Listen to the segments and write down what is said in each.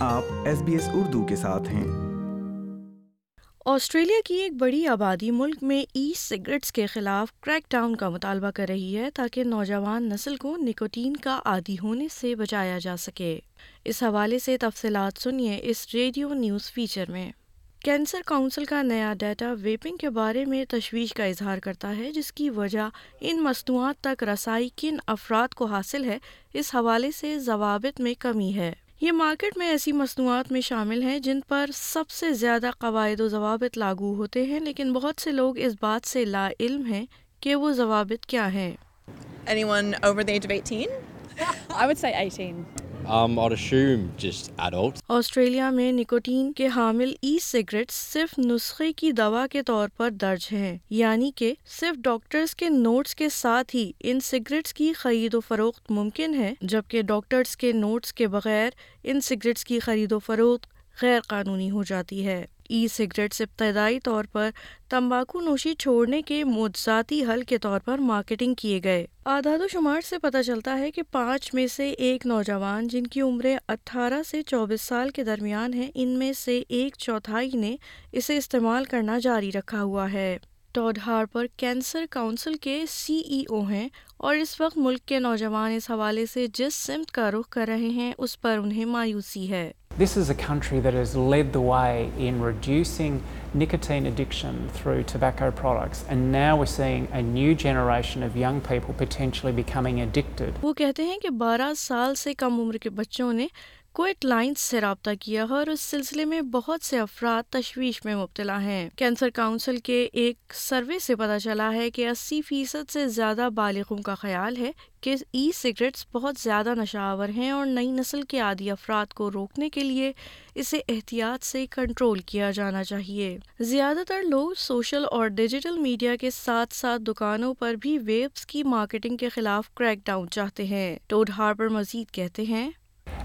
آپ S B S Urdu کے ساتھ ہیں۔ آسٹریلیا کی ایک بڑی آبادی ملک میں ای سگریٹس کے خلاف کریک ڈاؤن کا مطالبہ کر رہی ہے تاکہ نوجوان نسل کو نکوٹین کا عادی ہونے سے بچایا جا سکے۔ اس حوالے سے تفصیلات سنیے اس ریڈیو نیوز فیچر میں۔ کینسر کونسل کا نیا ڈیٹا ویپنگ کے بارے میں تشویش کا اظہار کرتا ہے، جس کی وجہ ان مصنوعات تک رسائی کن افراد کو حاصل ہے، اس حوالے سے ضوابط میں کمی ہے۔ یہ مارکیٹ میں ایسی مصنوعات میں شامل ہیں جن پر سب سے زیادہ قواعد و ضوابط لاگو ہوتے ہیں لیکن بہت سے لوگ اس بات سے لا علم ہیں کہ وہ ضوابط کیا ہیں۔ Um, I'd assume just adults. Australia میں نکوٹین کے حامل ای سگریٹ صرف نسخے کی دوا کے طور پر درج ہیں یعنی کہ صرف ڈاکٹرز کے نوٹس کے ساتھ ہی ان سگریٹس کی خرید و فروخت ممکن ہے جبکہ ڈاکٹرز کے نوٹس کے بغیر ان سگریٹس کی خرید و فروخت غیر قانونی ہو جاتی ہے ای سگریٹس ابتدائی طور پر تمباکو نوشی چھوڑنے کے مجزاتی حل کے طور پر مارکیٹنگ کیے گئے۔ اعداد و شمار سے پتہ چلتا ہے کہ پانچ میں سے ایک نوجوان جن کی عمریں اٹھارہ سے چوبیس سال کے درمیان ہیں ان میں سے ایک چوتھائی نے اسے استعمال کرنا جاری رکھا ہوا ہے۔ ٹاڈ ہارپر کینسر کونسل کے سی ای او ہیں اور اس وقت ملک کے نوجوان اس حوالے سے جس سمت کا رخ کر رہے ہیں، اس پر انہیں مایوسی ہے۔ This is a country that has led the way in reducing nicotine addiction through tobacco products, and now we're seeing a new generation of young people potentially becoming addicted. وہ کہتے ہیں کہ بارہ سال سے کم عمر کے بچوں نے کوئٹ لائنز سے رابطہ کیا ہے اور اس سلسلے میں بہت سے افراد تشویش میں مبتلا ہیں۔ کینسر کونسل کے ایک سروے سے پتہ چلا ہے کہ اسی فیصد سے زیادہ بالغوں کا خیال ہے کہ ای سگریٹس بہت زیادہ نشاور ہیں اور نئی نسل کے عادی افراد کو روکنے کے لیے اسے احتیاط سے کنٹرول کیا جانا چاہیے۔ زیادہ تر لوگ سوشل اور ڈیجیٹل میڈیا کے ساتھ ساتھ دکانوں پر بھی ویبس کی مارکیٹنگ کے خلاف کریک ڈاؤن چاہتے ہیں۔ ٹوڈ ہاربر مزید کہتے ہیں۔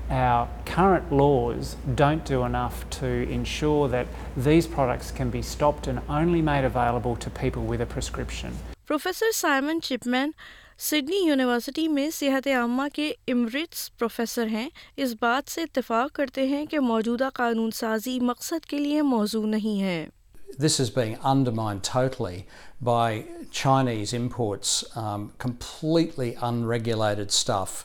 Our current laws don't do enough to ensure that these products can be stopped and only made available to people with a prescription. Professor Simon Chapman Sydney university میں صحت عامہ کے امرٹس professor ہیں اس بات سے اتفاق کرتے ہیں کہ موجودہ قانون سازی مقصد کے لیے موضوع نہیں ہے This is being undermined totally by Chinese imports, um, completely unregulated stuff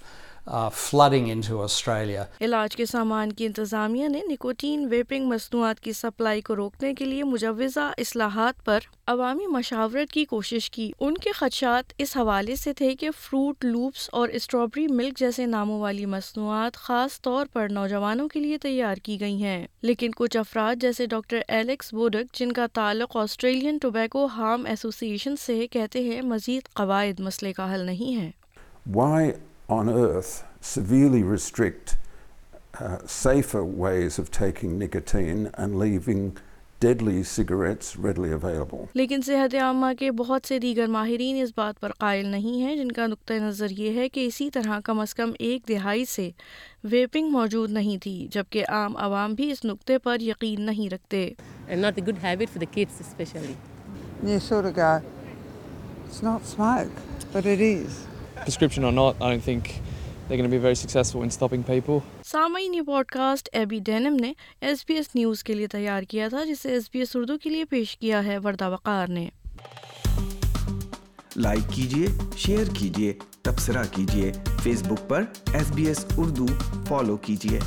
uh, flooding into Australia. علاج کے سامان کی انتظامیہ نے نکوٹین ویپنگ مصنوعات کی سپلائی کو روکنے کے لیے مجوزہ اصلاحات پر عوامی مشاورت کی کوشش کی۔ ان کے خدشات اس حوالے سے تھے کہ فروٹ لوپس اور اسٹرابری ملک جیسے ناموں والی مصنوعات خاص طور پر نوجوانوں کے لیے تیار کی گئی ہیں۔ لیکن کچھ افراد جیسے ڈاکٹر ایلیکس بوڈک جن کا تعلق آسٹریلین ٹوبیکو ہارم ایسوسی ایشن سے کہتے ہیں مزید قواعد مسئلے کا حل نہیں ہے۔ Why on earth severely restrict uh, safer ways of taking nicotine and leaving deadly cigarettes readily available? لیکن صحت عامہ کے بہت سے دیگر ماہرین اس بات پر قائل نہیں ہیں جن کا نقطۂ نظر یہ ہے کہ اسی طرح کم از کم ایک دہائی سے ویپنگ موجود نہیں تھی جبکہ عام عوام بھی اس نقطے پر یقین نہیں رکھتے And not a good habit for the kids, especially. you sort of go, it's not smoke, but it is. Prescription or not, I don't think they're going to be very successful in stopping people. سامعین یہ podcast Abby Dinham نے S B S news کے لیے تیار کیا تھا جسے S B S Urdu کے لیے پیش کیا ہے وردہ وقار نے لائک کیجیے شیئر کیجیے تبصرہ کیجیے فیس بک پر S B S Urdu follow کیجیے